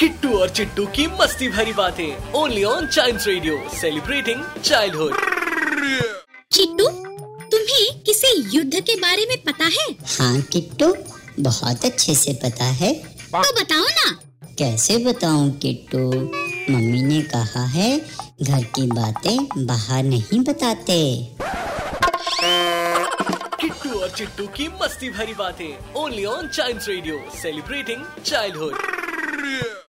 किट्टू और चिट्टू की मस्ती भरी बातें। Only on child radio celebrating childhood Chittu तुम्हें किसी युद्ध के बारे में पता है? हाँ किट्टू बहुत अच्छे से पता है। तो बताओ ना। कैसे बताऊँ किट्टू? मम्मी ने कहा है घर की बातें बाहर नहीं बताते। किट्टू और चिट्टू की मस्ती भरी बातें। Only on child radio celebrating childhood